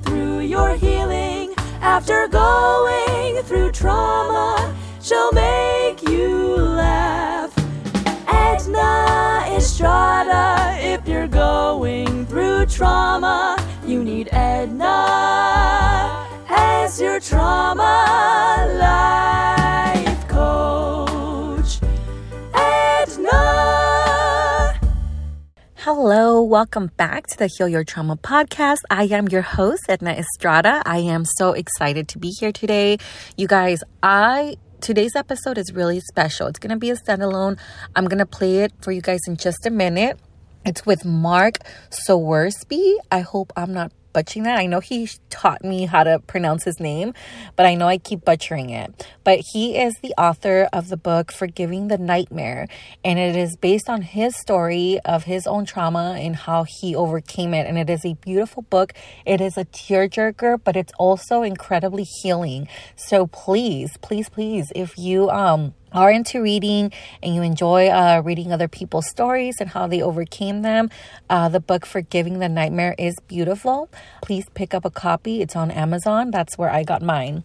through your healing. After going through trauma, she'll make you laugh. Edna Estrada, if you're going through trauma, you need Edna as your trauma life coach. Hello, welcome back to the Heal Your Trauma podcast. I am your host, Edna Estrada. I am so excited to be here today. You guys, I today's episode is really special. It's going to be a standalone. I'm going to play it for you guys in just a minute. It's with Mark Sowersby. I hope I'm not butchering that. I know he taught me how to pronounce his name, but I know I keep butchering it. But he is the author of the book Forgiving the Nightmare, and it is based on his story of his own trauma and how he overcame it. And it is a beautiful book. It is a tearjerker, but it's also incredibly healing. So please, please, please, if you um are into reading and you enjoy uh, reading other people's stories and how they overcame them, uh, the book Forgiving the Nightmare is beautiful. Please pick up a copy. It's on Amazon. That's where I got mine.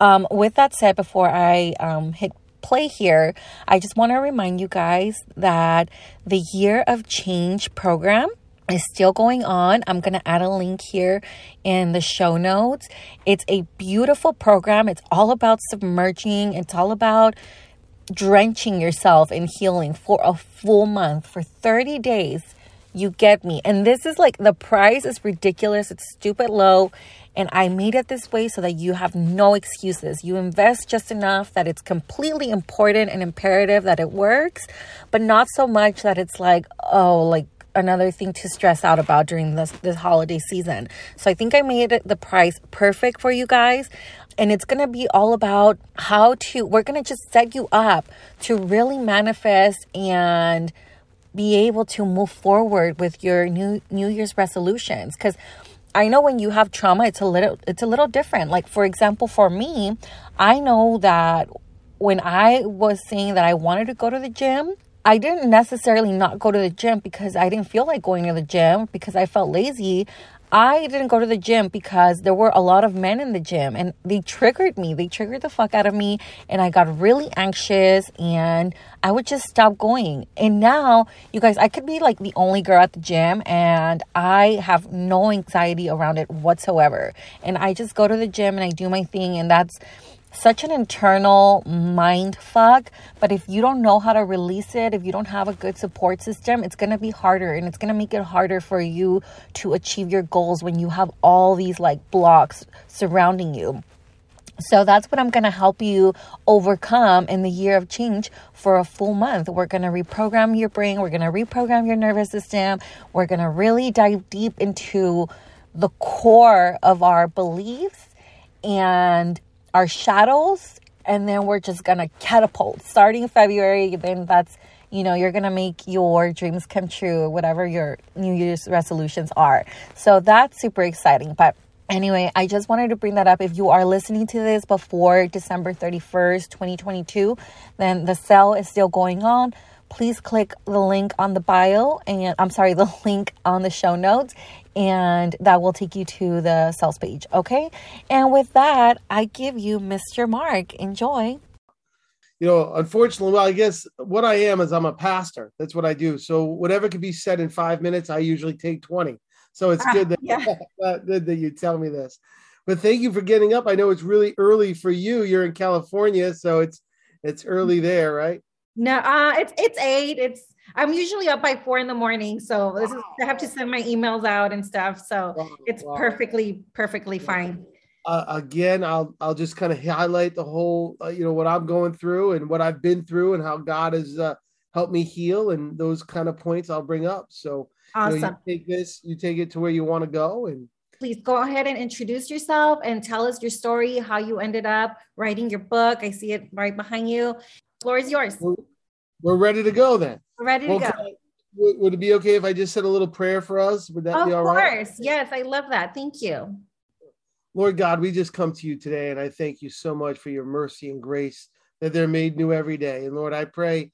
Um, with that said, before I um, hit play here, I just want to remind you guys that the Year of Change program is still going on. I'm going to add a link here in the show notes. It's a beautiful program. It's all about submerging, it's all about drenching yourself in healing for a full month, for 30 days. You get me. And this is like the price is ridiculous. It's stupid low. And I made it this way so that you have no excuses. You invest just enough that it's completely important and imperative that it works, but not so much that it's like, oh, like another thing to stress out about during this this holiday season. So I think I made it the price perfect for you guys and it's going to be all about how to we're going to just set you up to really manifest and be able to move forward with your new new year's resolutions cuz I know when you have trauma it's a little it's a little different. Like for example for me, I know that when I was saying that I wanted to go to the gym, I didn't necessarily not go to the gym because I didn't feel like going to the gym because I felt lazy. I didn't go to the gym because there were a lot of men in the gym and they triggered me. They triggered the fuck out of me and I got really anxious and I would just stop going. And now, you guys, I could be like the only girl at the gym and I have no anxiety around it whatsoever. And I just go to the gym and I do my thing and that's such an internal mind fuck. But if you don't know how to release it, if you don't have a good support system, it's going to be harder and it's going to make it harder for you to achieve your goals when you have all these like blocks surrounding you. So that's what I'm going to help you overcome in the year of change for a full month. We're going to reprogram your brain, we're going to reprogram your nervous system. We're going to really dive deep into the core of our beliefs and our shadows and then we're just gonna catapult. Starting february then that's you know you're gonna make your dreams come true whatever your new year's resolutions are. So that's super exciting. But Anyway, I just wanted to bring that up. If you are listening to this before December 31st, 2022, then the sale is still going on. Please click the link on the bio and I'm sorry, the link on the show notes, and that will take you to the sales page. Okay. And with that, I give you Mr. Mark. Enjoy. You know, unfortunately, well, I guess what I am is I'm a pastor. That's what I do. So whatever can be said in five minutes, I usually take 20. So it's good that yeah. good that you tell me this. But thank you for getting up. I know it's really early for you. You're in California, so it's it's early there, right? No, uh, it's it's eight. It's I'm usually up by four in the morning, so this is I have to send my emails out and stuff. So wow, it's perfectly perfectly fine. Uh, again, I'll I'll just kind of highlight the whole uh, you know what I'm going through and what I've been through and how God has uh, helped me heal and those kind of points I'll bring up. So awesome. You, know, you take this, you take it to where you want to go, and please go ahead and introduce yourself and tell us your story, how you ended up writing your book. I see it right behind you The floor is yours. We're, we're ready to go then. Ready to well, go. I, would, it be okay if I just said a little prayer for us? Would that of be all right? Of course. Yes, I love that. Thank you. Lord God, we just come to you today and I thank you so much for your mercy and grace that they're made new every day. And Lord, I pray,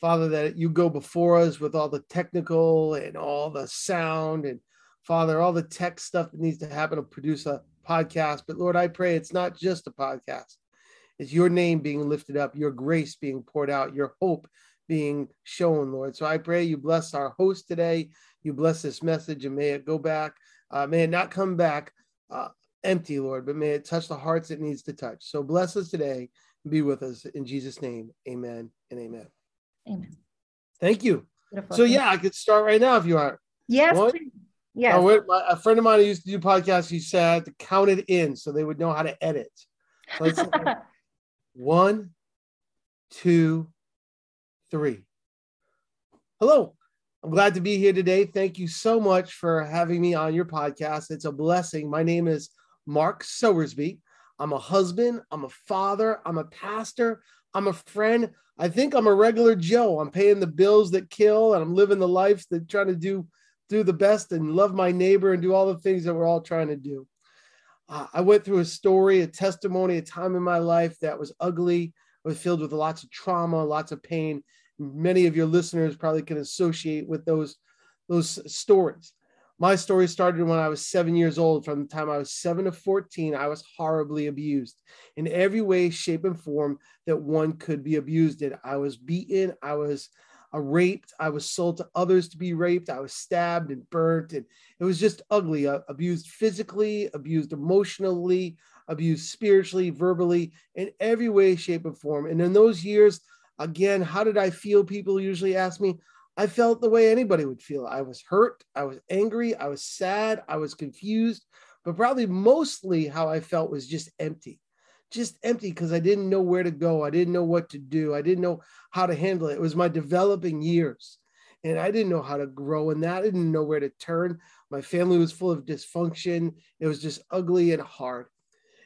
Father, that you go before us with all the technical and all the sound and Father, all the tech stuff that needs to happen to produce a podcast. But Lord, I pray it's not just a podcast. It's your name being lifted up, your grace being poured out, your hope being shown, Lord. So I pray you bless our host today. You bless this message and may it go back. Uh, may it not come back uh, empty, Lord, but may it touch the hearts it needs to touch. So bless us today and be with us in Jesus' name. Amen and amen. Amen. Thank you. Beautiful. So yeah, I could start right now if you want. Yes. Yes. Oh, my, a friend of mine who used to do podcasts, he said to count it in so they would know how to edit. So one, two, three. Hello. I'm glad to be here today. Thank you so much for having me on your podcast. It's a blessing. My name is Mark Sowersby. I'm a husband, I'm a father, I'm a pastor, I'm a friend. I think I'm a regular Joe. I'm paying the bills that kill and I'm living the life that trying to do do the best and love my neighbor and do all the things that we're all trying to do. Uh, I went through a story, a testimony, a time in my life that was ugly, was filled with lots of trauma, lots of pain. Many of your listeners probably can associate with those those stories. My story started when I was seven years old. From the time I was seven to 14, I was horribly abused in every way, shape, and form that one could be abused in. I was beaten, I was uh, raped, I was sold to others to be raped, I was stabbed and burnt, and it was just ugly. Uh, abused physically, abused emotionally, abused spiritually, verbally, in every way, shape, and form. And in those years, again, how did I feel? People usually ask me, I felt the way anybody would feel. I was hurt, I was angry, I was sad, I was confused, but probably mostly how I felt was just empty. Just empty because I didn't know where to go. I didn't know what to do. I didn't know how to handle it. It was my developing years. And I didn't know how to grow in that. I didn't know where to turn. My family was full of dysfunction. It was just ugly and hard.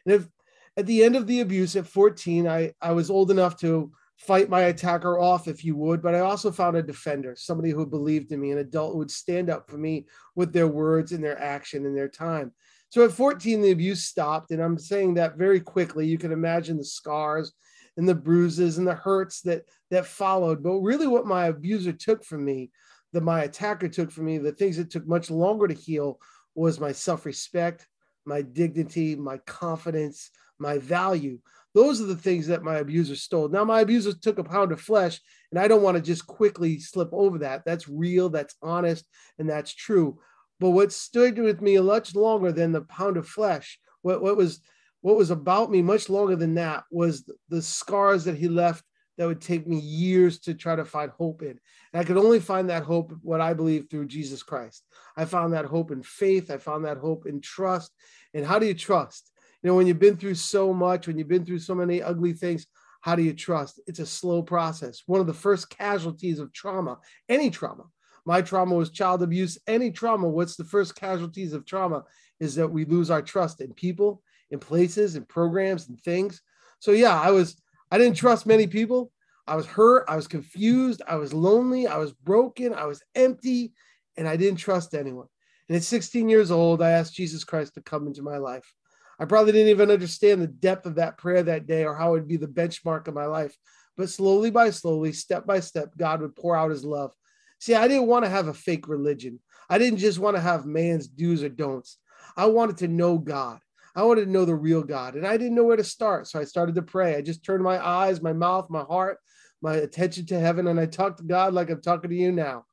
And if at the end of the abuse at 14, I, I was old enough to fight my attacker off if you would but i also found a defender somebody who believed in me an adult who would stand up for me with their words and their action and their time. So at 14 the abuse stopped and i'm saying that very quickly. You can imagine the scars and the bruises and the hurts that that followed. But really what my abuser took from me that my attacker took from me the things that took much longer to heal was my self-respect my dignity my confidence my value those are the things that my abuser stole. Now, my abuser took a pound of flesh, and I don't want to just quickly slip over that. That's real, that's honest, and that's true. But what stood with me much longer than the pound of flesh, what, what was what was about me much longer than that was the scars that he left that would take me years to try to find hope in. And I could only find that hope, what I believe, through Jesus Christ. I found that hope in faith. I found that hope in trust. And how do you trust? You know when you've been through so much when you've been through so many ugly things how do you trust? It's a slow process. One of the first casualties of trauma any trauma. My trauma was child abuse any trauma. What's the first casualties of trauma? Is that we lose our trust in people in places in programs and things. So yeah i was i didn't trust many people. I was hurt i was confused i was lonely i was broken i was empty and i didn't trust anyone. And at 16 years old i asked jesus christ to come into my life I probably didn't even understand the depth of that prayer that day or how it would be the benchmark of my life. But slowly by slowly, step by step, God would pour out his love. See, I didn't want to have a fake religion. I didn't just want to have man's do's or don'ts. I wanted to know God. I wanted to know the real God. And I didn't know where to start. So I started to pray. I just turned my eyes, my mouth, my heart, my attention to heaven, and I talked to God like I'm talking to you now.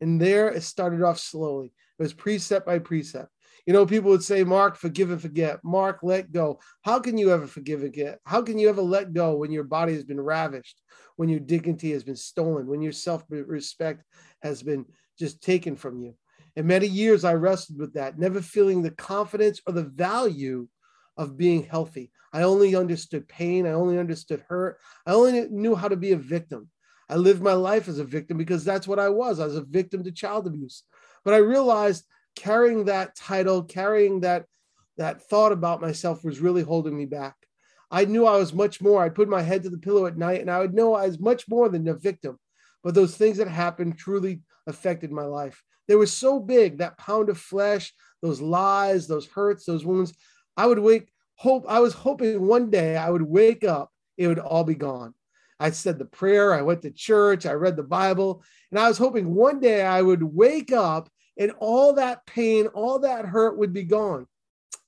And there it started off slowly. It was precept by precept. You know, people would say, Mark, forgive and forget. Mark, let go. How can you ever forgive and forget? How can you ever let go when your body has been ravished, when your dignity has been stolen, when your self respect has been just taken from you? And many years I wrestled with that, never feeling the confidence or the value of being healthy. I only understood pain. I only understood hurt. I only knew how to be a victim. I lived my life as a victim because that's what I was. I was a victim to child abuse. But I realized carrying that title, carrying that that thought about myself was really holding me back. I knew I was much more. I'd put my head to the pillow at night and I would know I was much more than a victim. But those things that happened truly affected my life. They were so big, that pound of flesh, those lies, those hurts, those wounds. I would wake, hope, I was hoping one day I would wake up, it would all be gone. I said the prayer, I went to church, I read the Bible, and I was hoping one day I would wake up and all that pain, all that hurt would be gone.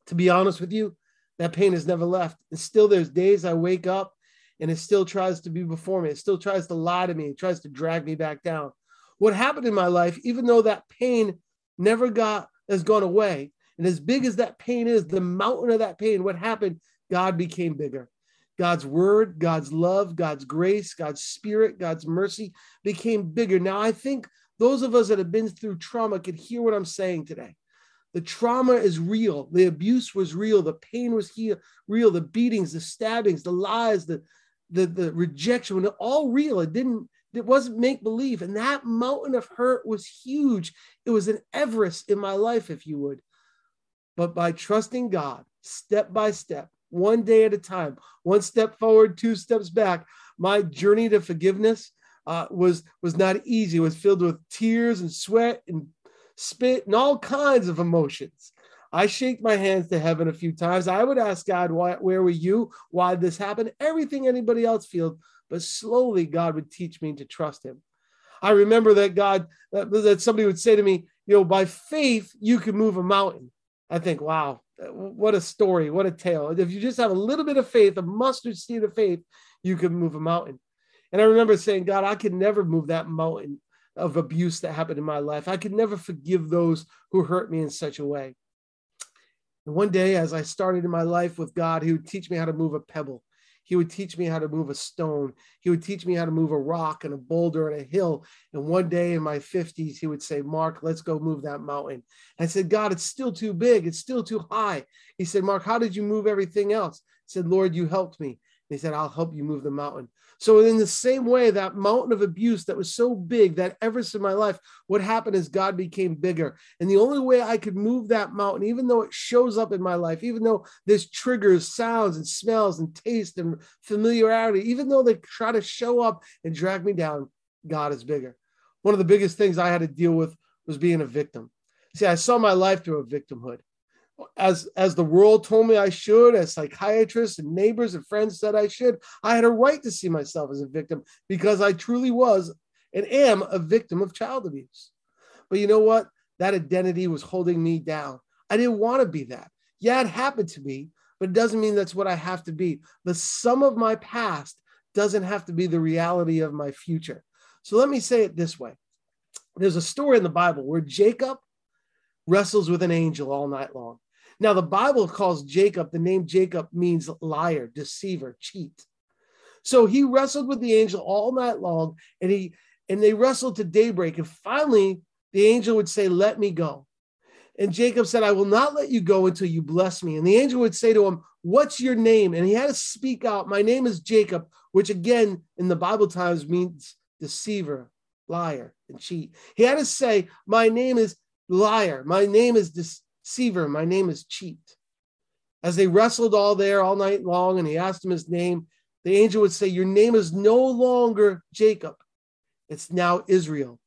To be honest with you, that pain has never left. And still, there's days I wake up and it still tries to be before me. It still tries to lie to me. It tries to drag me back down. What happened in my life, even though that pain never got has gone away, and as big as that pain is, the mountain of that pain, what happened? God became bigger. God's word, God's love, God's grace, God's spirit, God's mercy became bigger. Now, I think those of us that have been through trauma can hear what I'm saying today. The trauma is real. The abuse was real. The pain was real. The beatings, the stabbings, the lies, the, the, the rejection, all real. It didn't, it wasn't make believe. And that mountain of hurt was huge. It was an Everest in my life, if you would. But by trusting God, step by step, one day at a time, one step forward, two steps back, my journey to forgiveness uh, was was not easy. It was filled with tears and sweat and spit and all kinds of emotions. I shake my hands to heaven a few times. I would ask God, why, where were you? Why did this happen? Everything anybody else feels, but slowly God would teach me to trust Him. I remember that God, that, that somebody would say to me, you know, by faith, you can move a mountain. I think, wow, what a story, what a tale. If you just have a little bit of faith, a mustard seed of faith, you can move a mountain. And I remember saying, God, I could never move that mountain of abuse that happened in my life. I could never forgive those who hurt me in such a way. And one day, as I started in my life with God, He would teach me how to move a pebble. He would teach me how to move a stone. He would teach me how to move a rock and a boulder and a hill. And one day in my 50s, he would say, Mark, let's go move that mountain. I said, God, it's still too big. It's still too high. He said, Mark, how did you move everything else? I said, Lord, you helped me. He said, I'll help you move the mountain. So, in the same way, that mountain of abuse that was so big, that Everest in my life, what happened is God became bigger. And the only way I could move that mountain, even though it shows up in my life, even though there's triggers, sounds, and smells, and taste, and familiarity, even though they try to show up and drag me down, God is bigger. One of the biggest things I had to deal with was being a victim. See, I saw my life through a victimhood as as the world told me I should, as psychiatrists and neighbors and friends said I should, I had a right to see myself as a victim because I truly was and am a victim of child abuse. But you know what? That identity was holding me down. I didn't want to be that. Yeah, it happened to me, but it doesn't mean that's what I have to be. The sum of my past doesn't have to be the reality of my future. So let me say it this way. There's a story in the Bible where Jacob wrestles with an angel all night long. Now, the Bible calls Jacob, the name Jacob means liar, deceiver, cheat. So he wrestled with the angel all night long, and he and they wrestled to daybreak. And finally, the angel would say, Let me go. And Jacob said, I will not let you go until you bless me. And the angel would say to him, What's your name? And he had to speak out, My name is Jacob, which again in the Bible times means deceiver, liar, and cheat. He had to say, My name is liar. My name is Seaver, my name is Cheat. As they wrestled all there all night long and he asked him his name, the angel would say, Your name is no longer Jacob, it's now Israel,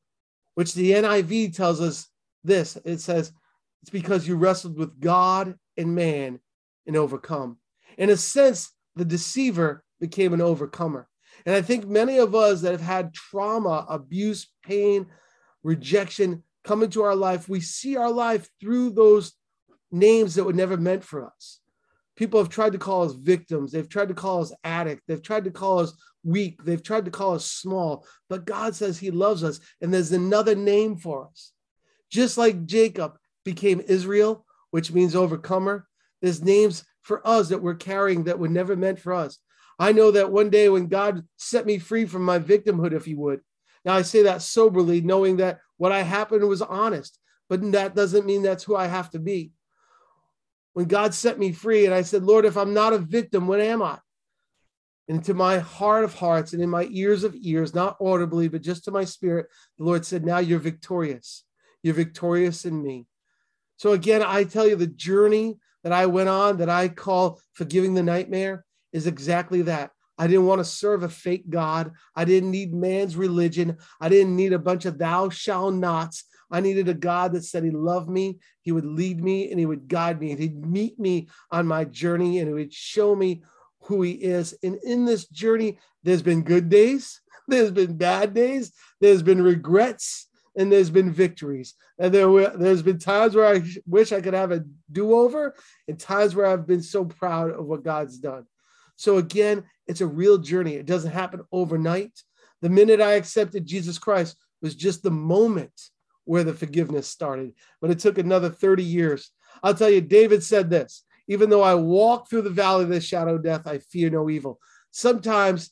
which the NIV tells us this it says, It's because you wrestled with God and man and overcome. In a sense, the deceiver became an overcomer. And I think many of us that have had trauma, abuse, pain, rejection, come into our life, we see our life through those names that were never meant for us. People have tried to call us victims. They've tried to call us addict. They've tried to call us weak. They've tried to call us small. But God says He loves us, and there's another name for us. Just like Jacob became Israel, which means overcomer, there's names for us that we're carrying that were never meant for us. I know that one day when God set me free from my victimhood, if He would, now, I say that soberly, knowing that what I happened was honest, but that doesn't mean that's who I have to be. When God set me free, and I said, Lord, if I'm not a victim, what am I? And to my heart of hearts and in my ears of ears, not audibly, but just to my spirit, the Lord said, Now you're victorious. You're victorious in me. So again, I tell you, the journey that I went on that I call forgiving the nightmare is exactly that. I didn't want to serve a fake God. I didn't need man's religion. I didn't need a bunch of thou shall nots. I needed a God that said he loved me, he would lead me, and he would guide me, and he'd meet me on my journey, and he would show me who he is. And in this journey, there's been good days, there's been bad days, there's been regrets, and there's been victories. And there were, there's been times where I wish I could have a do over, and times where I've been so proud of what God's done. So, again, it's a real journey. It doesn't happen overnight. The minute I accepted Jesus Christ was just the moment where the forgiveness started, but it took another 30 years. I'll tell you, David said this even though I walk through the valley of the shadow of death, I fear no evil. Sometimes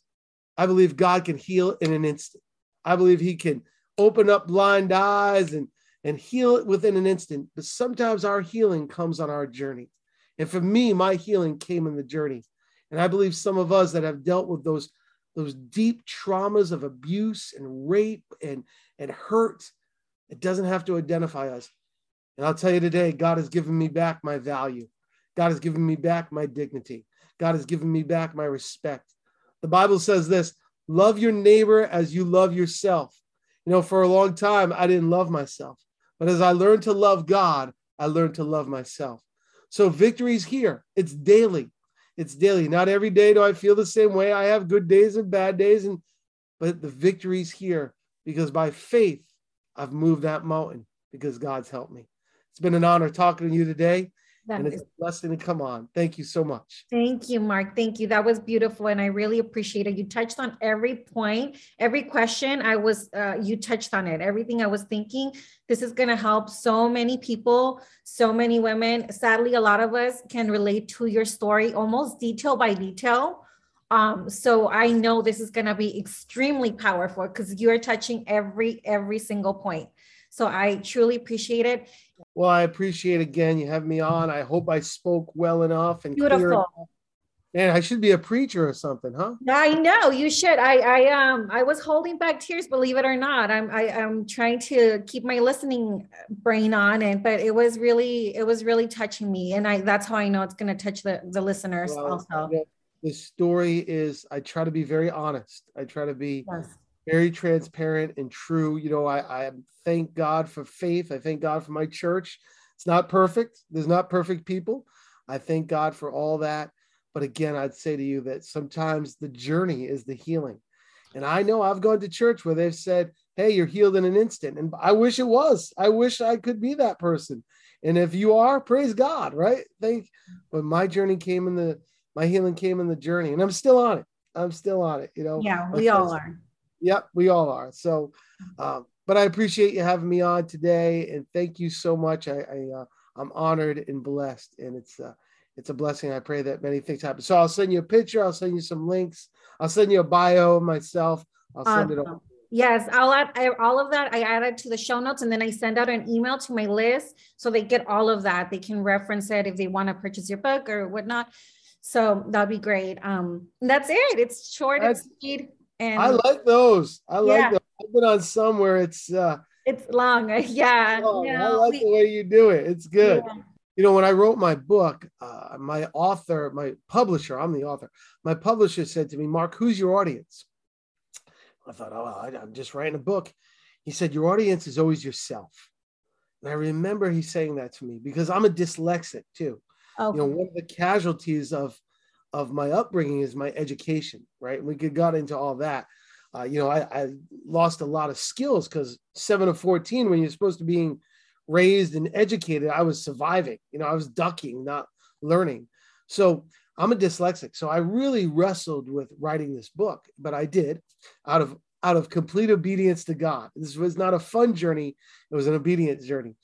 I believe God can heal in an instant. I believe He can open up blind eyes and, and heal it within an instant. But sometimes our healing comes on our journey. And for me, my healing came in the journey. And I believe some of us that have dealt with those, those deep traumas of abuse and rape and, and hurt, it doesn't have to identify us. And I'll tell you today, God has given me back my value. God has given me back my dignity. God has given me back my respect. The Bible says this love your neighbor as you love yourself. You know, for a long time, I didn't love myself. But as I learned to love God, I learned to love myself. So victory's here. It's daily. It's daily. Not every day do I feel the same way. I have good days and bad days, and but the victory's here because by faith I've moved that mountain because God's helped me. It's been an honor talking to you today. That and it's a blessing to come on. Thank you so much. Thank you, Mark. Thank you. That was beautiful, and I really appreciate it. You touched on every point, every question. I was, uh, you touched on it. Everything I was thinking. This is going to help so many people, so many women. Sadly, a lot of us can relate to your story almost detail by detail. Um, so I know this is going to be extremely powerful because you're touching every every single point. So I truly appreciate it. Well, I appreciate again you have me on. I hope I spoke well enough and beautiful. Man, I should be a preacher or something, huh? I know you should. I I um I was holding back tears, believe it or not. I'm I, I'm trying to keep my listening brain on it, but it was really it was really touching me, and I that's how I know it's going to touch the the listeners well, also. You know, the story is I try to be very honest. I try to be yes very transparent and true. You know, I, I thank God for faith. I thank God for my church. It's not perfect. There's not perfect people. I thank God for all that. But again, I'd say to you that sometimes the journey is the healing. And I know I've gone to church where they've said, Hey, you're healed in an instant. And I wish it was. I wish I could be that person. And if you are, praise God, right? Thank but my journey came in the my healing came in the journey, and I'm still on it. I'm still on it, you know. Yeah, we all are. Yep, we all are. So, um, but I appreciate you having me on today, and thank you so much. I, I uh, I'm honored and blessed, and it's uh, it's a blessing. I pray that many things happen. So I'll send you a picture. I'll send you some links. I'll send you a bio myself. I'll send awesome. it over. Yes, I'll add all of that. I added to the show notes and then I send out an email to my list so they get all of that. They can reference it if they want to purchase your book or whatnot. So that'd be great. Um, that's it. It's short and sweet. And I like those. I like yeah. those. I've been on some where it's uh it's long. Yeah. Long. No, I like we, the way you do it. It's good. Yeah. You know, when I wrote my book, uh, my author, my publisher, I'm the author. My publisher said to me, Mark, who's your audience? I thought, oh, I, I'm just writing a book. He said, Your audience is always yourself. And I remember he saying that to me because I'm a dyslexic too. Okay. You know, one of the casualties of of my upbringing is my education, right? We got into all that. Uh, you know, I, I, lost a lot of skills because seven of 14, when you're supposed to being raised and educated, I was surviving. You know, I was ducking, not learning. So I'm a dyslexic. So I really wrestled with writing this book, but I did out of out of complete obedience to God. This was not a fun journey, it was an obedient journey.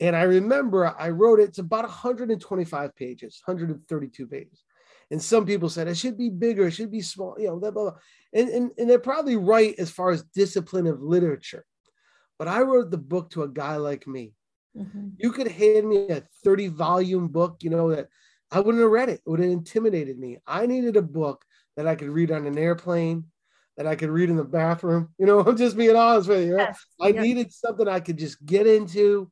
And I remember I wrote it, it's about 125 pages, 132 pages. And some people said it should be bigger, it should be small, you know, blah, blah, blah. And, and, and they're probably right as far as discipline of literature. But I wrote the book to a guy like me. Mm-hmm. You could hand me a 30 volume book, you know, that I wouldn't have read it. It would have intimidated me. I needed a book that I could read on an airplane, that I could read in the bathroom. You know, I'm just being honest with you. Right? Yes. I yes. needed something I could just get into.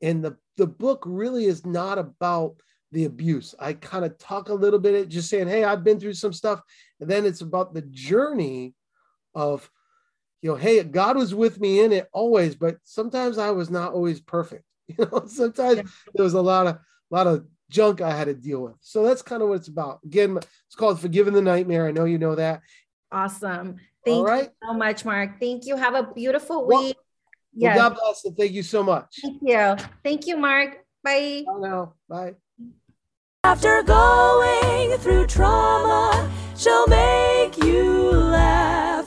And the, the book really is not about the abuse. I kind of talk a little bit, just saying, hey, I've been through some stuff. And then it's about the journey of, you know, hey, God was with me in it always, but sometimes I was not always perfect. You know, sometimes yeah. there was a lot of a lot of junk I had to deal with. So that's kind of what it's about. Again, it's called Forgiving the Nightmare. I know you know that. Awesome. Thank right. you so much, Mark. Thank you. Have a beautiful week. Yes. Well, God bless and thank you so much. Thank you. Thank you, Mark. Bye. Bye now. Bye. After going through trauma, she'll make you laugh.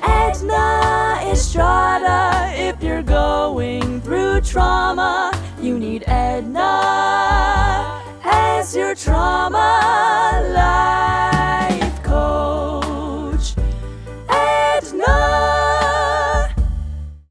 Edna Estrada, if you're going through trauma, you need Edna as your trauma